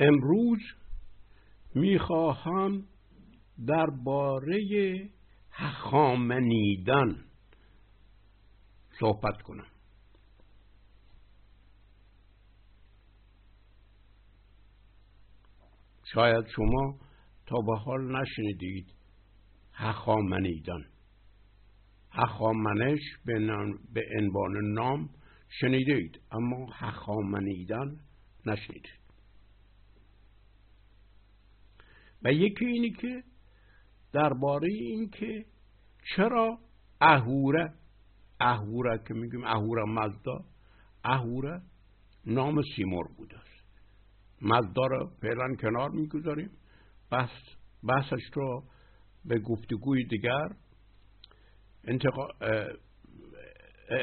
امروز می‌خواهم درباره هخامنیدن صحبت کنم. شاید شما تا به حال نشنیدید هخامنیدن هخامنش به عنوان نام شنیدید اما هخامنیدن نشنیدید. و یکی اینی که درباره این که چرا اهوره اهوره که میگیم اهوره مزدا اهوره نام سیمور بوده است مزدا رو فعلا کنار می‌گذاریم. بحث بحثش رو به گفتگوی دیگر انتقا...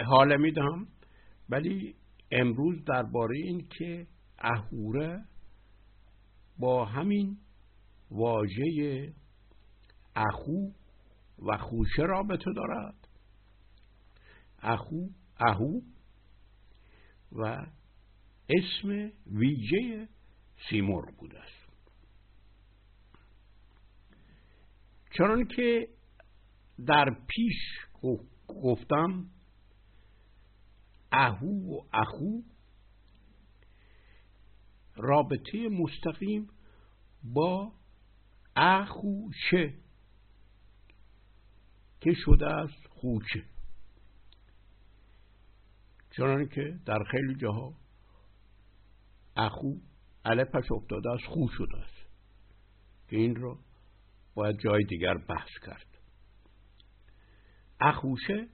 حال میدم ولی امروز درباره این که اهوره با همین واژه اخو و خوشه رابطه دارد. اخو اهو و اسم ویژه سیمور بوده است. چون که در پیش گفتم اهو و اخو رابطه مستقیم با اخوشه که شده است خوچه. چنان که در خیلی جاها اخو علپش افتاده است خو شده است که این رو باید جای دیگر بحث کرد. اخوشه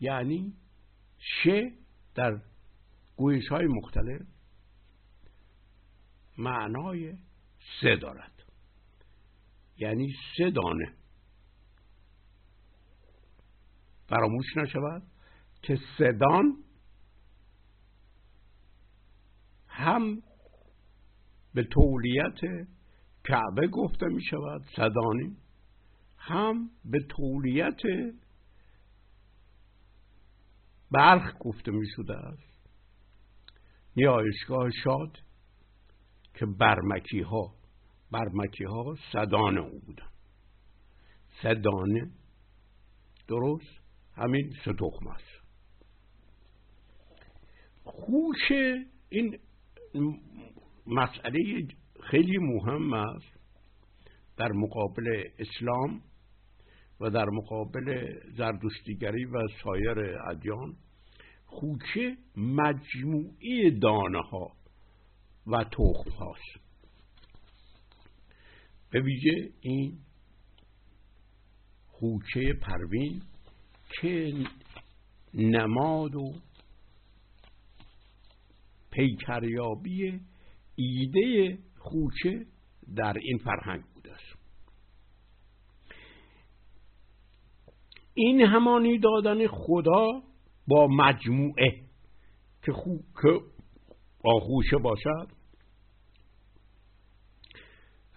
یعنی شه در گویش های مختلف معنای سه دارد. یعنی سه دانه. فراموش نشود که سدان هم به تولیت کعبه گفته می شود صدانی هم به تولیت برخ گفته می شده است نیایشگاه شاد که برمکی ها برمکی ها صدان او بودن. صدانه درست همین سه تخم است. خوش این مسئله خیلی مهم است در مقابل اسلام و در مقابل زردشتیگری و سایر ادیان. خوچه مجموعی دانه ها و تخم هاست به ویژه این خوچه پروین که نماد و پیکریابی ایده خوچه در این فرهنگ بوده است. این همانی دادن خدا با مجموعه که خو که خوشه باشد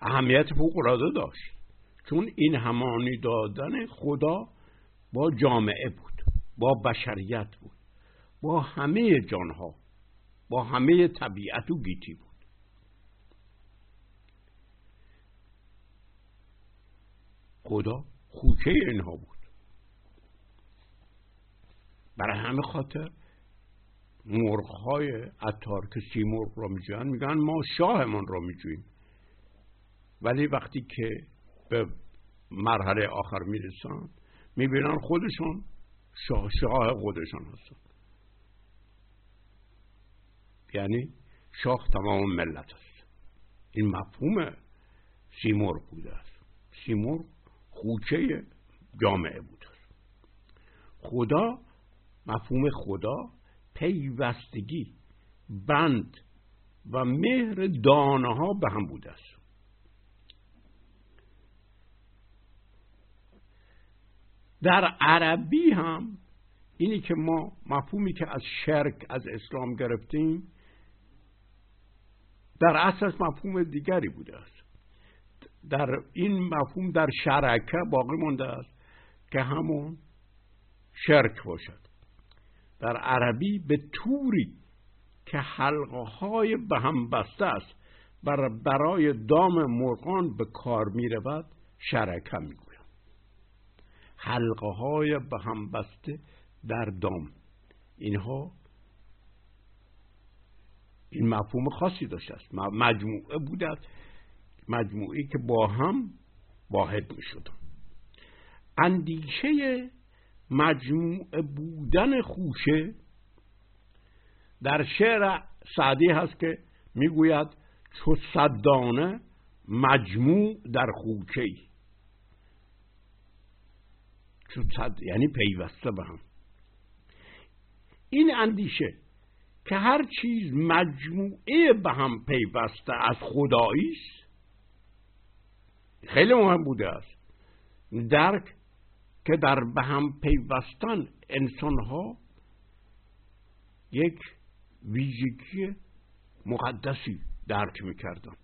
اهمیت فوق داشت. چون این همانی دادن خدا با جامعه بود با بشریت بود با همه جانها با همه طبیعت و گیتی بود. خدا خوچه اینها بود. برای همه خاطر مرغهای عطار که سی مرغ را میجوین میگن ما شاهمان را میجوییم. ولی وقتی که به مرحله آخر می‌رسن می‌بینن خودشون شاه, شاه خودشون هستن. یعنی شاه تمام ملت است این مفهوم سیمور بوده است. سیمور خوچه جامعه بوده است خدا مفهوم خدا پیوستگی بند و مهر دانه ها به هم بوده است. در عربی هم اینی که ما مفهومی که از شرک از اسلام گرفتیم در اساس مفهوم دیگری بوده است. در این مفهوم در شرکه باقی مونده است که همون شرک باشد. در عربی به طوری که حلقه های به هم بسته است برای دام مرغان به کار می رود شرکه می حلقه های به هم بسته در دام. اینها این مفهوم خاصی داشته است. مجموعه بوده است. مجموعی که با هم واحد می شدن اندیشه مجموعه بودن خوشه در شعر سعدی هست که می‌گوید چو صدانه مجموع در خوکه چو صد یعنی پیوسته به هم. این اندیشه که هر چیز مجموعه به هم پیوسته از خدایی است خیلی مهم بوده است. درک که در به هم پیوستن انسان ها یک ویژگی مقدسی درک می‌کردن.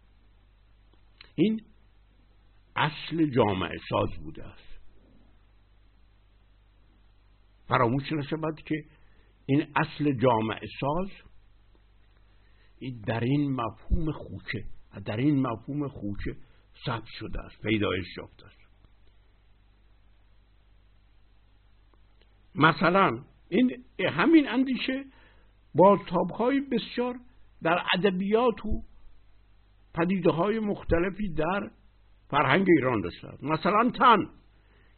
این اصل جامعه ساز بوده است. فراموش نشود که این اصل جامعه ساز در این مفهوم خوچه در این مفهوم خوچه ثبت شده است پیدایش یافته است. مثلا این همین اندیشه بازتابهای بسیار در ادبیات و پدیده های مختلفی در فرهنگ ایران داشته است. مثلا تن.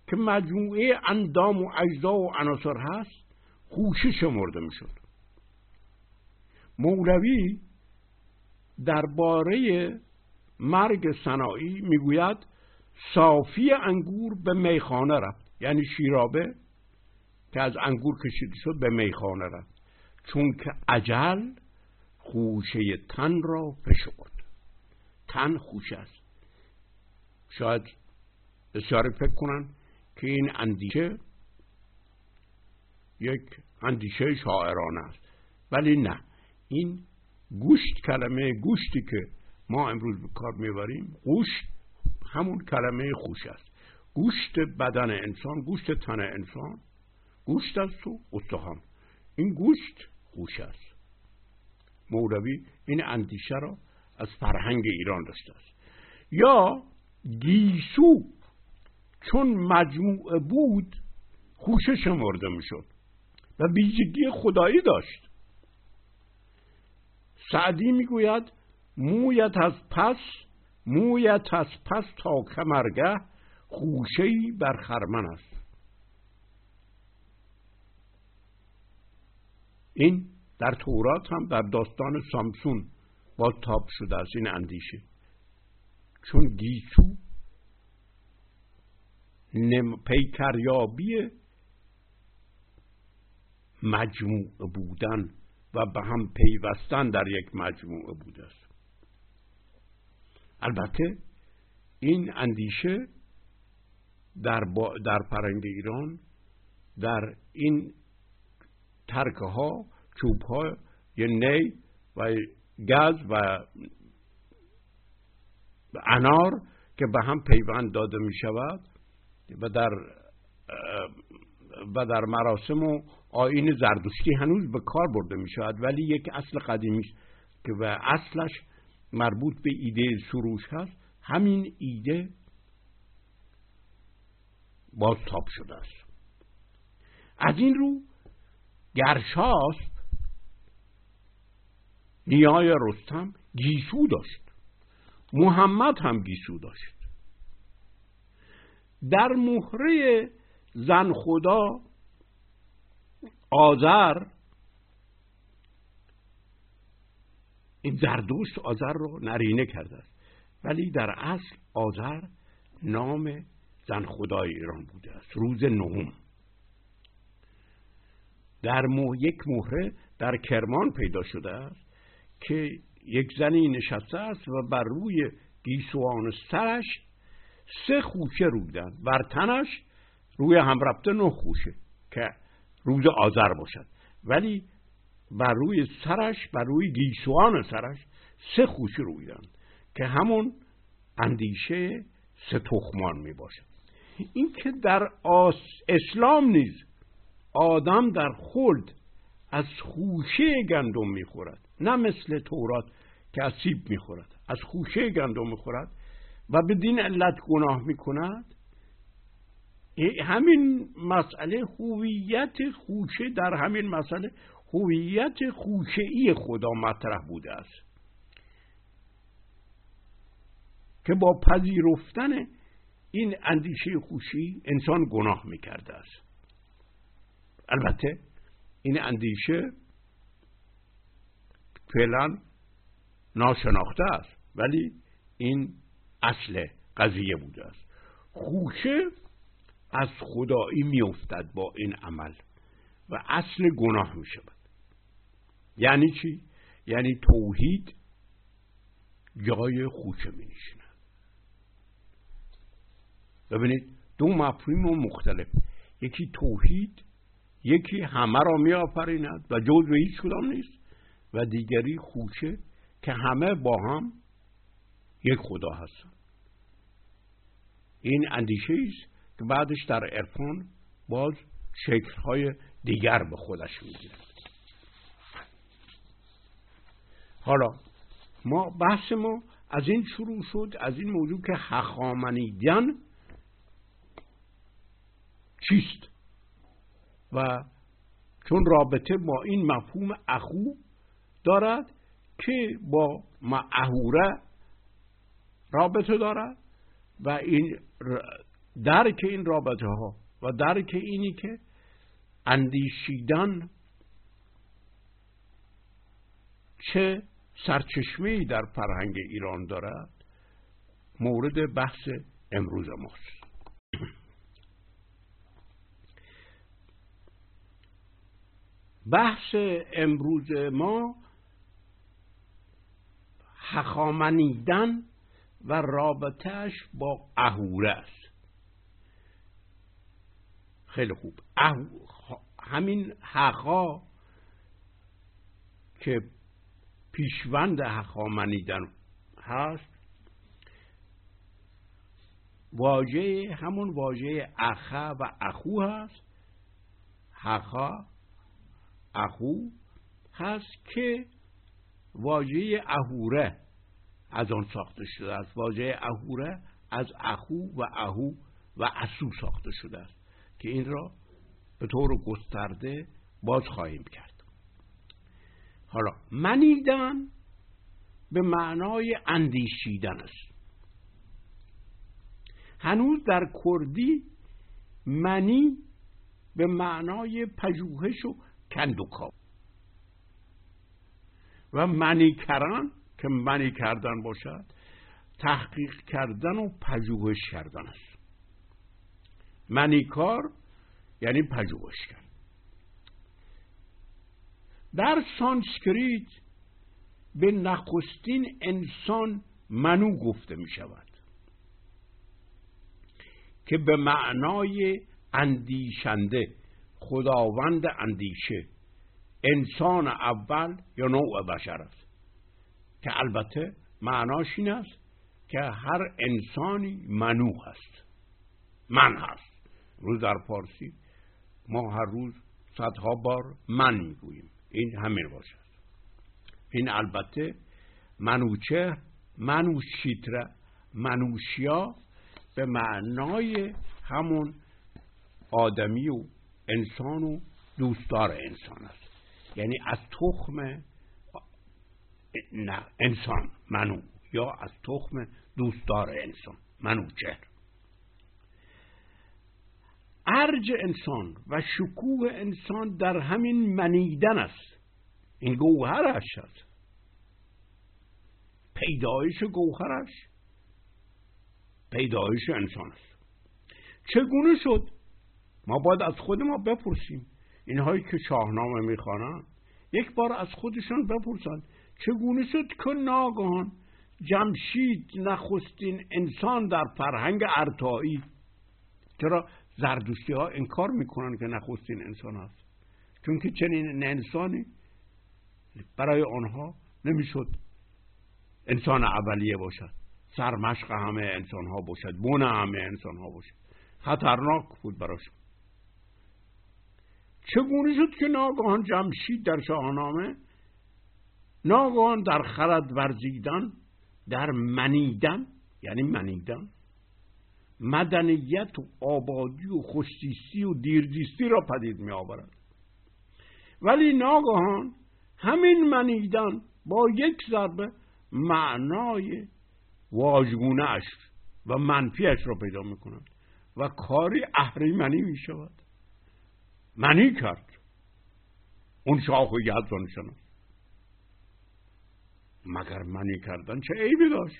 که مجموعه اندام و اجزا و عناصر هست خوشه شمرده می‌شد. مولوی درباره مرگ صناعی می‌گوید صافی انگور به میخانه رفت. یعنی شیرابه که از انگور کشیده شد به میخانه رفت. چون که عجل خوشه تن را فشرد. تن خوش است. شاید بسیاری فکر کنن که این اندیشه یک اندیشه شاعرانه است. ولی نه. این گوشت کلمه گوشتی که ما امروز به کار می‌بریم گوشت همون کلمه خوش است. گوشت بدن انسان گوشت تن انسان گوشت است و استخوان. این گوشت خوش است. مولوی این اندیشه را از فرهنگ ایران داشته است. یا گیسو چون مجموعه بود خوشه شمرده می‌شد و ویژگی خدایی داشت. سعدی می‌گوید مویت از پس مویت از پس تا کمرگه خوشهی بر خرمن است. این در تورات هم در داستان سامسون با تاب شده از این اندیشه. چون گیسو پیکریابی مجموع بودن و به هم پیوستن در یک مجموعه بوده است. البته این اندیشه در, در فرنگ ایران در این ترکه ها چوب ها یه نی و گز و انار که به هم پیوند داده می شود و در و در مراسم و آین زردشتی هنوز به کار برده می شود. ولی یک اصل قدیمی که و اصلش مربوط به ایده سروش هست. همین ایده باز تاب شده است. از این رو گرشاسب نیای رستم گیسو داشت. محمد هم گیسو داشت. در مهره زن خدا آذر این زردوشت آذر رو نرینه کرده است. ولی در اصل آذر نام زن خدای ایران بوده است. روز نهم. در یک مهره در کرمان پیدا شده است که یک زنی نشسته است و بر روی گیسوان سرش سه خوشه رودن بر تنش روی هم رفته نه خوشه که روز آذر باشد. ولی بر روی سرش بر روی گیسوان سرش سه خوشه رویدن که همون اندیشه سه تخمان می باشد. این که در اسلام نیز آدم در خلد از خوشه گندم می‌خورد نه مثل تورات که از سیب می‌خورد از خوشه گندم می‌خورد و بدین علت گناه می‌کند؟ همین مسئله هویت خوشه در همین مسئله هویت خوشه خدا مطرح بوده است. که با پذیرفتن این اندیشه خوشی انسان گناه می‌کرده است. البته این اندیشه فعلا ناشناخته است ولی این اصل قضیه بوده است. خوشه از خدایی میافتد با این عمل و اصل گناه می شود یعنی چی؟ یعنی توحید جای خوشه می نشیند ببینید دو مفهوم مختلف. یکی توحید یکی همه را می آفریند و جز هیچ کدام نیست. و دیگری خوشه که همه با هم یک خدا هستند. این اندیشه است که بعدش در عرفان باز شکلهای دیگر به خودش می‌گیره. حالا ما بحث ما از این شروع شد از این موضوع که حخامنیدن چیست؟ و چون رابطه با این مفهوم اخو دارد که با اهوره رابطه دارد. و این درک این رابطه ها و درک اینی که اندیشیدن چه سرچشمه در فرهنگ ایران دارد مورد بحث امروز ماست. بحث امروز ما حخامنیدن و رابطهش با اهوره است. خیلی خوب. همین حقا که پیشوند حخامنیدن هست واژه همون واژه اخه و اخو هست. حقا اخو هست که واژه اهوره از آن ساخته شده است. واژه اهوره از اخو و اهو و اسو ساخته شده است که این را به طور گسترده باز خواهیم کرد. حالا منیدن به معنای اندیشیدن است. هنوز در کردی منی به معنای پژوهش و کندوکا و منی کران که منی کردن باشد تحقیق کردن و پژوهش کردن است. منیکار یعنی پژوهش کرد در سانسکریت به نخستین انسان منو گفته می شود که به معنای اندیشنده خداوند اندیشه انسان اول یا نوع بشر است. که البته معناش این است که هر انسانی منو هست من هست. روز در فارسی ما هر روز صدها بار من می‌گوییم. این همین باشد. این البته منوچه منوشیتره. منوشیا به معنای همون آدمی و انسان و دوستدار انسان است. یعنی از تخم انسان منو. یا از تخم دوستدار انسان منوچهر ارج انسان و شکوه انسان در همین منیدن است. این گوهرش است. پیدایش گوهرش پیدایش انسان است. چگونه شد؟ ما باید از خود ما بپرسیم. اینهایی که شاهنامه می‌خوانند یک بار از خودشان بپرسند. چگونه شد که ناگهان جمشید نخستین انسان در فرهنگ ارتایی چرا زردوشتی ها انکار می‌کنن که نخستین انسان هست؟ چون که چنین انسانی برای آنها نمی‌شد انسان اولیه باشد. سرمشق همه انسان ها باشد بون همه انسان ها باشد. خطرناک بود براشون. چگونه شد که ناگهان جمشید در شاهنامه ناگهان در خرد ورزیدن در منیدن یعنی منیدن مدنیت و آبادی و خوشزیستی و دیرزیستی را پدید می آورد ولی ناگهان همین منیدن با یک ضربه معنای واژگونه اش و منفیش را پیدا می کند و کاری اهریمنی می شود منی کرد. اون شاخ و یزدان شناس مگر منی کردن چه عیبی داشت؟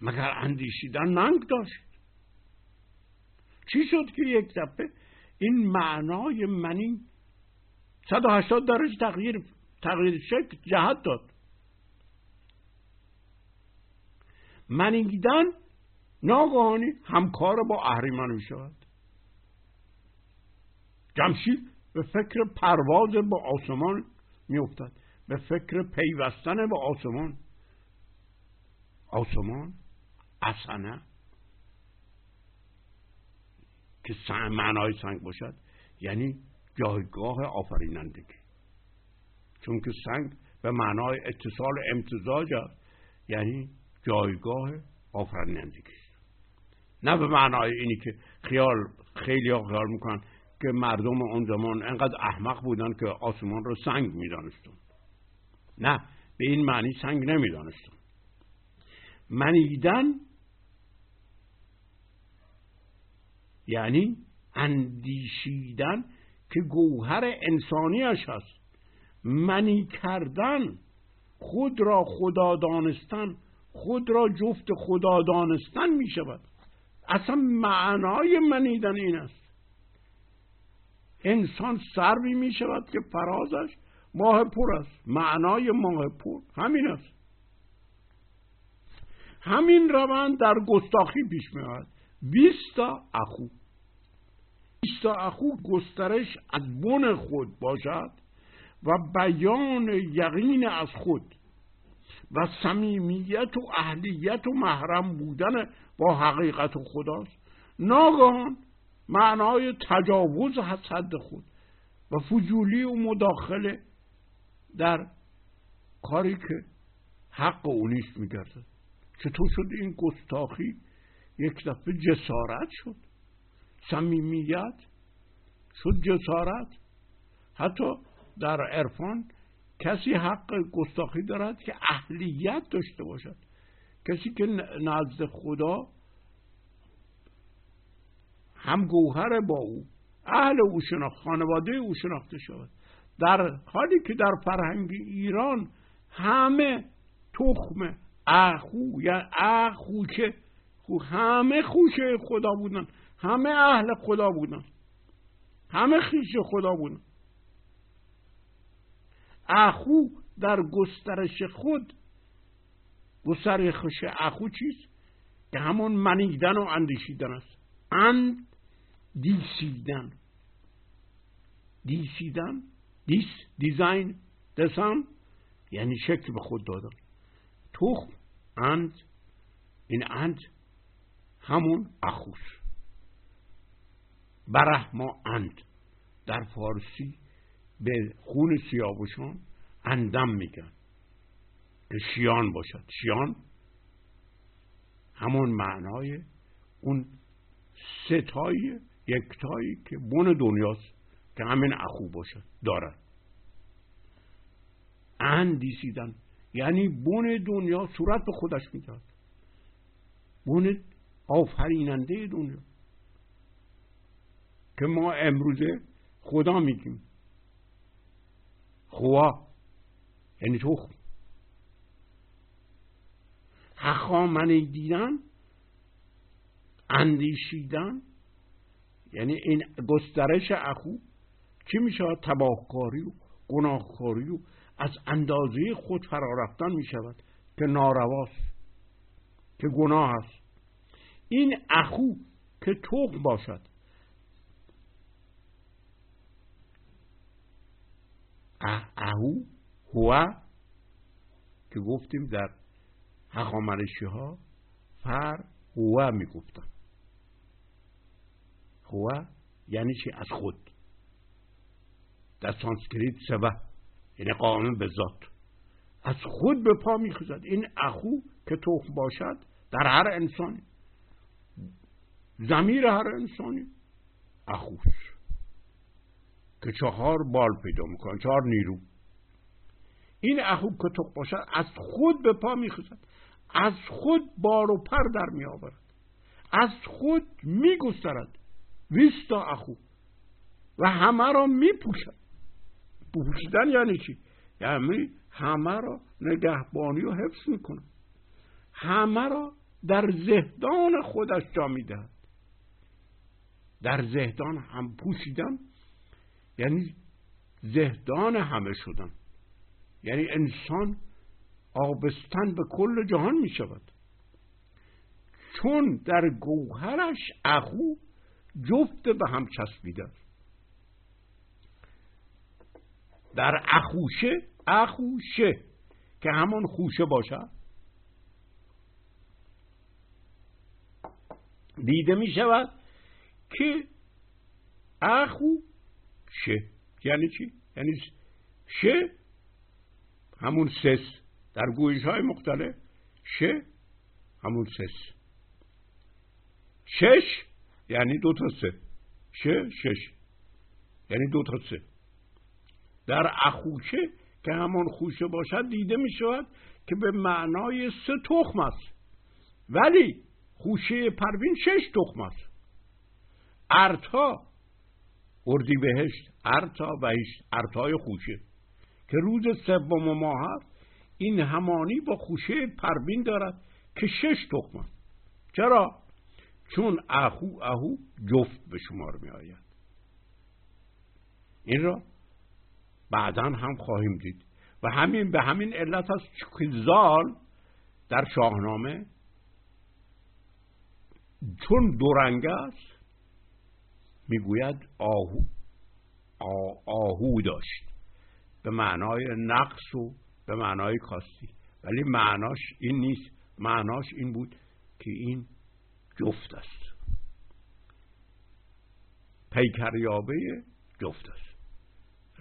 مگر اندیشیدن ننگ داشت؟ چی شد که یک دفعه این معنای منی 180 درجه تغییر تغییر شکل جهت داد؟ منیدن ناگهانی همکار با اهریمن می شود جمشید به فکر پرواز با آسمان می به فکر پیوستن به آسمان. آسمان اسنه که معنای سنگ باشد یعنی جایگاه آفرینندگی. چون که سنگ به معنای اتصال امتزاج است یعنی جایگاه آفرینندگی. نه به معنای اینی که خیال خیلی ها خیال می‌کنن که مردم اون زمان انقدر احمق بودن که آسمان رو سنگ می‌دانستن. نه به این معنی سنگ نمی‌دانستن منیدن یعنی اندیشیدن که گوهر انسانیش هست. منی کردن خود را خدا دانستن خود را جفت خدا دانستن می شود اصلا معنای منیدن این است. انسان سروی می شود که فرازش ماه پور است. معنای ماه پور همین است. همین روند در گستاخی پیش می آید ویستا اخو. ویستا اخو گسترش از بن خود باشد و بیان یقین از خود و صمیمیت و اهلیت و محرم بودن با حقیقت خداست. ناگهان معنای تجاوز حد خود و فجولی و مداخله در کاری که حق اونیست میگرده چطور شد این گستاخی؟ یک دفعه جسارت شد. صمیمیت شد جسارت. حتی در عرفان کسی حق گستاخی دارد که اهلیت داشته باشد. کسی که نزد خدا هم گوهر با او اهل او شناخت خانواده او شناخته شود. در حالی که در فرهنگ ایران همه تخم اخو یا اخوچه همه خوشه خدا بودن همه اهل خدا بودن همه خیش خدا بودن. اخو در گسترش خود گسترش اخو چیست؟ که همون منیدن و اندیشیدن است. اند دیسیدن. دیسیدن دیس دیزاین دسان یعنی شکل به خود دادن. تخم اند این اند همون اخوس برهما اند. در فارسی به خون سیاوشان اندم میگن. که شیان باشد. شیان همون معنای اون ستای یکتایی که بون دنیاست. که همین اخو باشد دارد اندیسیدن یعنی بون دنیا صورت به خودش می‌داد. بون آفریننده دنیا. که ما امروزه خدا میگیم. خوا. یعنی تو هخامنه دیدن اندیشیدن یعنی این گسترش اخو. چی میشه؟ تباهکاری و گناهکاری و از اندازه خود فرا رفتن می شود که نارواست که گناه است. این اخو که تخم باشد. اهو هو که گفتیم در هخامنشی ها فر هو می گفتن هو یعنی چی؟ از خود. در سانسکریت سبه یعنی قائم به ذات. از خود به پا میخیزد این اخو که تخم باشد در هر انسانی. ضمیر هر انسانی اخوست که چهار بال پیدا می‌کنن چهار نیرو. این اخو که تخم باشد از خود به پا میخیزد از خود بار و پر در میآورد. از خود میگسترد. ویستا اخو. و همه را میپوشد. پوشیدن یعنی چی؟ یعنی همه را نگهبانی و حفظ می‌کنه. همه را در زهدان خودش جا می‌دهد. در زهدان هم پوشیدن یعنی زهدان همه شدن. یعنی انسان آبستن به کل جهان می شود چون در گوهرش اخو جفت به هم چسبیده. در اخوشه اخوشه. که همان خوشه باشد دیده می شود که اخو شه یعنی چی؟ یعنی شه همون سس. در گویش های مختلف شه همون سس. شش یعنی دو تا سه. شه شش. یعنی دو تا سه. در اخوشه که همان خوشه باشد دیده می شود که به معنای سه تخم است. ولی خوشه پروین شش تخم است. ارتا اردی بهشت ارتا و ارتای خوشه. که روز سوم ماه هست این همانی با خوشه پروین دارد که شش تخم است. چرا؟ چون اخو اهو جفت به شمار می آید این را بعدا هم خواهیم دید. و همین به همین علت است که زال در شاهنامه چون دورنگ است می‌گوید آهو آهو داشت. به معنای نقص و به معنای کاستی. ولی معناش این نیست. معناش این بود که این جفت است. پیکریابه جفت است.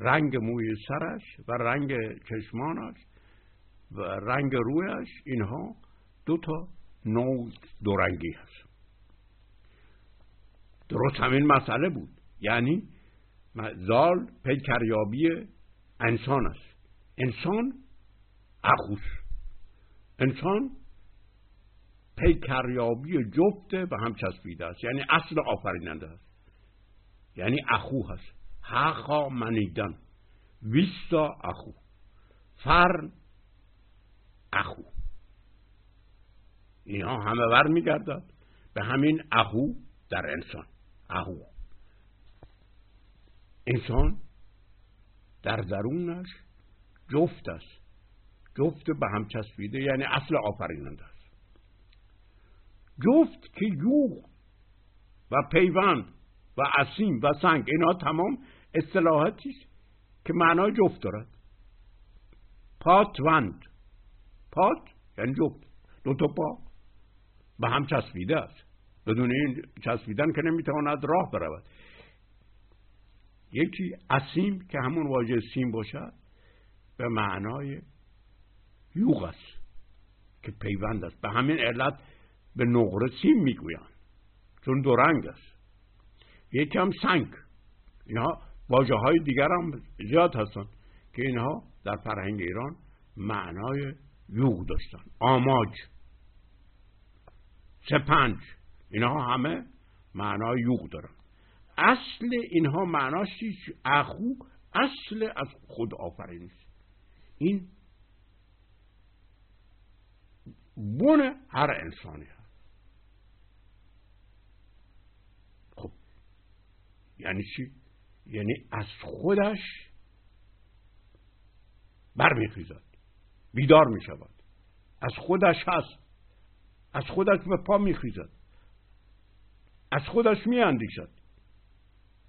رنگ موی سرش و رنگ چشمانش و رنگ رویش اینها دو تا نوع دو رنگی هست. درست همین مسئله بود. یعنی زال پیکریابی انسان است. انسان اخوش انسان پیکریابی جفته به هم چسبیده است. یعنی اصل آفریننده است. یعنی اخو هست. حقا منیدن. ویستا اخو. فرن اخو. اینها همه ور میگردد. به همین اخو در انسان. اخو. انسان در درونش جفت است. جفت به هم چسبیده یعنی اصل آفریننده است. جفت که یوغ و پیوند و اسیم و سنگ. اینا تمام اصطلاحاتی که معنای جفت دارد. پاتوند پات یعنی جفت. دو تا پا. به هم چسبیده است. بدون این چسبیدن که نمی‌تواند راه برود. یکی اسیم که همون واژه سیم باشد به معنای یوغ است که پیوند است. به همین علت به نقره سیم می‌گویند. چون دو رنگ است. یکی هم سنگ. اینها واجه های دیگر هم زیاد هستند که اینها در فرهنگ ایران معنای یوغ داشتن. آماج. سپنج. اینها همه معنای یوغ دارن. اصل اینها معناش اخو اصل از خود آفرینی است این بون هر انسانی هست. یعنی چی؟ یعنی از خودش برمیخیزد. بیدار می شود از خودش هست. از خودش به پا میخیزد. از خودش میاندیشد.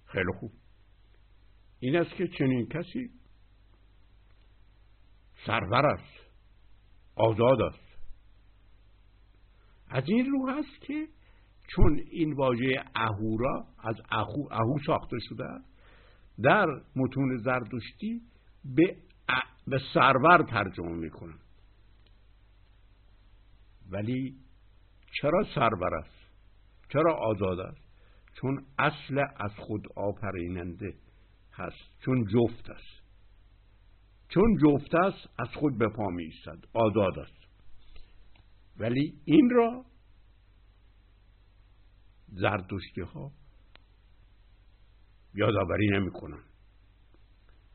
خیلی خوب. این است که چنین کسی سرور است. آزاد است. از این رو هست که چون این واژه اهورا از اهو, اهو ساخته شده در متون زردشتی به به سرور ترجمه می‌کنن. ولی چرا سرور است؟ چرا آزاد است؟ چون اصل از خود آفریننده هست چون جفت است. چون جفت است از خود به پا می آزاد است. ولی این را زردشتی ها یادآوری نمی‌کنن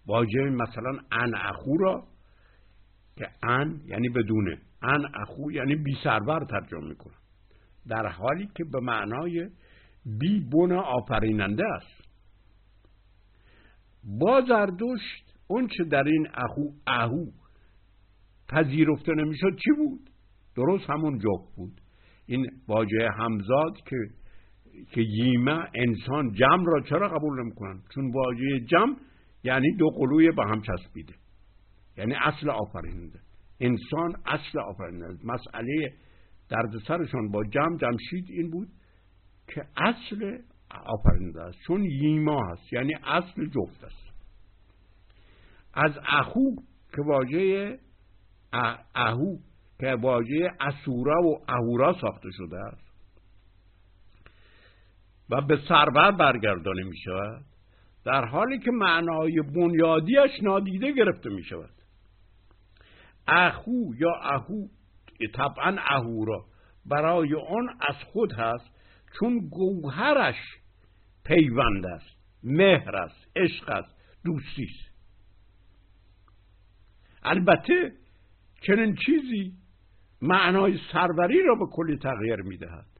واژه مثلا ان اخو را که ان یعنی بدونه. ان اخو یعنی بی سرور ترجمه می‌کنن در حالی که به معنای بی بن آفریننده است. با زردشت اون چه در این اخو اهو پذیرفته نمی‌شد چی بود؟ درست همون جفت بود. این واژه همزاد که که ییمه انسان جمع را چرا قبول نمی‌کنن؟ چون واژه جمع یعنی دو قلوی با هم چسبیده. یعنی اصل آفریننده. انسان اصل آفریننده. مسئله دردسرشان با جمع جمشید این بود که اصل آفریننده است. چون ییما هست. یعنی اصل جفت است. از اخو که واژه اهو که واژه اسورا و اهورا ساخته شده است و به سرور برگردانه می شود در حالی که معنای بنیادیش نادیده گرفته می شود اخو یا اهو طبعا اهورا برای آن از خود هست چون گوهرش پیوند است مهر است عشق است دوستی است. البته چنین چیزی معنای سروری را به کلی تغییر می‌دهد.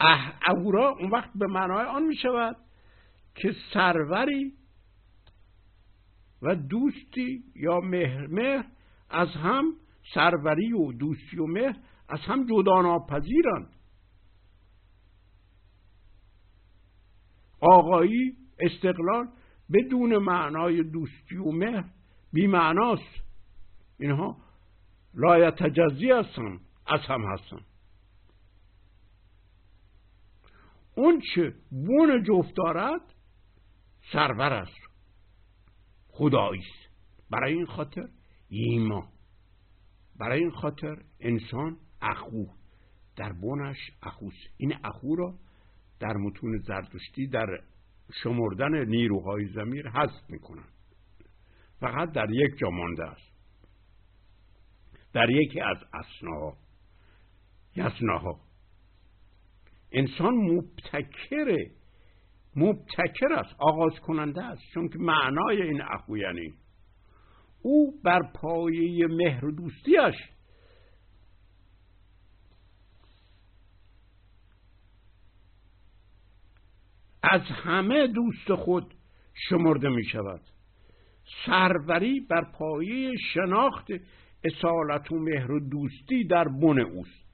اهورا اون وقت به معنای آن می شود که سروری و دوستی یا مهر مهر از هم سروری و دوستی و مهر از هم جدا ناپذیرند آقایی استقلال بدون معنای دوستی و مهر بی معناست اینها لایتجزی هستن از هم هستن اون چه بون جفت دارد سرور است. خدایی است. برای این خاطر ایما برای این خاطر انسان اخو در بونش اخوست این اخو را در متون زردشتی در شمردن نیروهای زمیر حذف می‌کنن. فقط در یک جا مانده است. در یکی از اسناها یسناها انسان مبتکره. مبتکر است آغاز کننده است. چون که معنای این اخو یعنی او بر پایه مهر و دوستیش از همه دوست خود شمرده می شود سروری بر پایه شناخت اصالت و مهر و دوستی در بن اوست.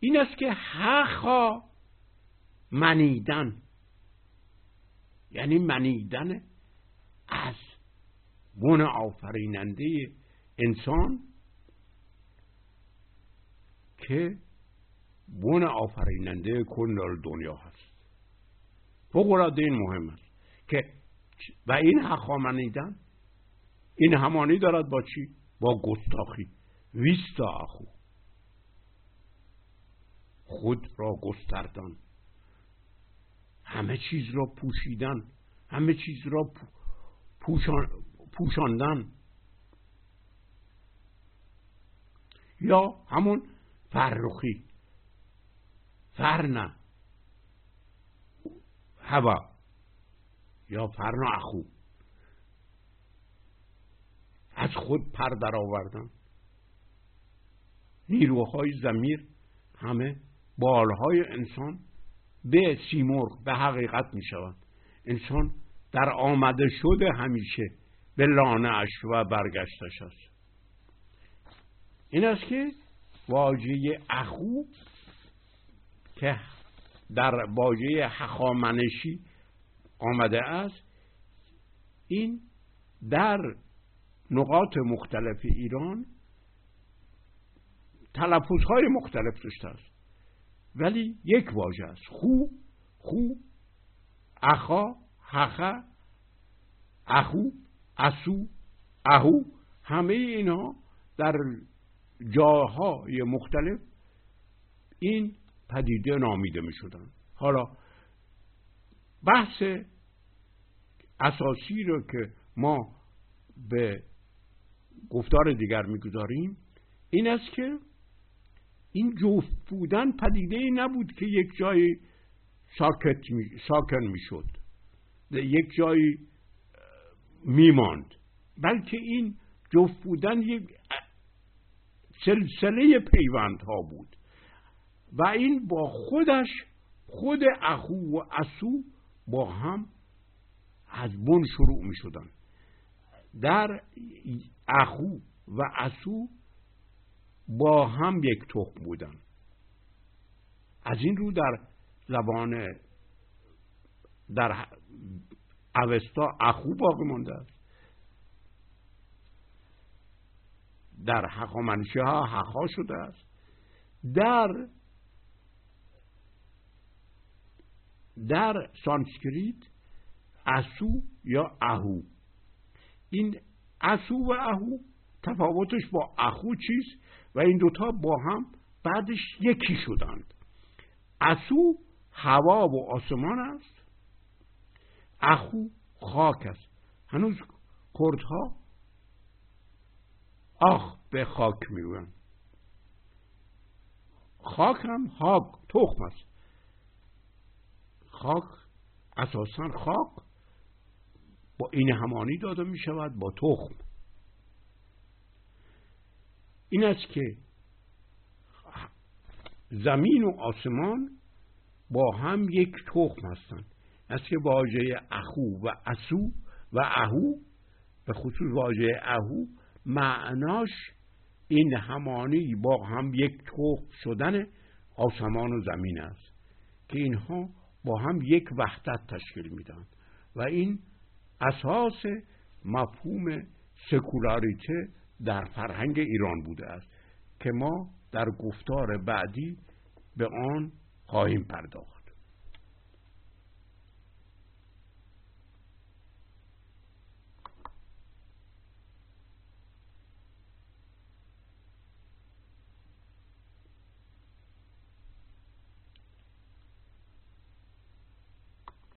این است که حقا منیدن. یعنی منیدن از بن آفریننده انسان که بن آفریننده کل دنیا هست. فوق این مهم است که و این حقا منیدن این همانی دارد با چی؟ با گستاخی. ویستا اخو. خود را گستردن همه چیز را پوشیدن همه چیز را پوشان، پوشاندن. یا همون فرخی. فرنه هوا. یا فرنا اخو. از خود پر در آوردن. نیروهای زمیر همه بالهای انسان. به سیمرغ به حقیقت می شود انسان در آمده شده همیشه به لانه اش و برگشتش است. این است که واژه اخو که در واژه حخامنشی آمده است این در نقاط مختلف ایران تلفظهای مختلف داشته است. ولی یک واژه است. خو خو اخا حخا اخو اسو اهو. همه اینها در جاهای مختلف این پدیده نامیده می شدن حالا بحث اساسی رو که ما به گفتار دیگر می‌گذاریم این است که این جفت بودن پدیده ای نبود که یک جایی ساکت می، ساکن می‌شد. یک جایی میماند. بلکه این جفت بودن یک سلسله پیوندها بود. و این با خودش خود اخو و اسو با هم از بن شروع می شدن در اخو و اسو با هم یک تخم بودن. از این رو در زبان در اوستا اخو باقی مانده است. در حقامنشی ها حقا شده است. در در سانسکریت اسو یا اهو. این اسو و اهو تفاوتش با اخو چیست؟ و این دوتا با هم بعدش یکی شدند. اسو هوا و آسمان است اخو خاک است. هنوز کردها آخ به خاک می‌گوین خاک هم خاک تخم است. خاک اساسا خاک با این همانی داده می شود با تخم. این است که زمین و آسمان با هم یک تخم هستند. است که واژه اخو و اسو و اهو به خصوص واژه اهو معناش این همانی با هم یک تخم شدن آسمان و زمین است که اینها با هم یک وحدت تشکیل میدن و این اساس مفهوم سکولاریته در فرهنگ ایران بوده است که ما در گفتار بعدی به آن خواهیم پرداخت.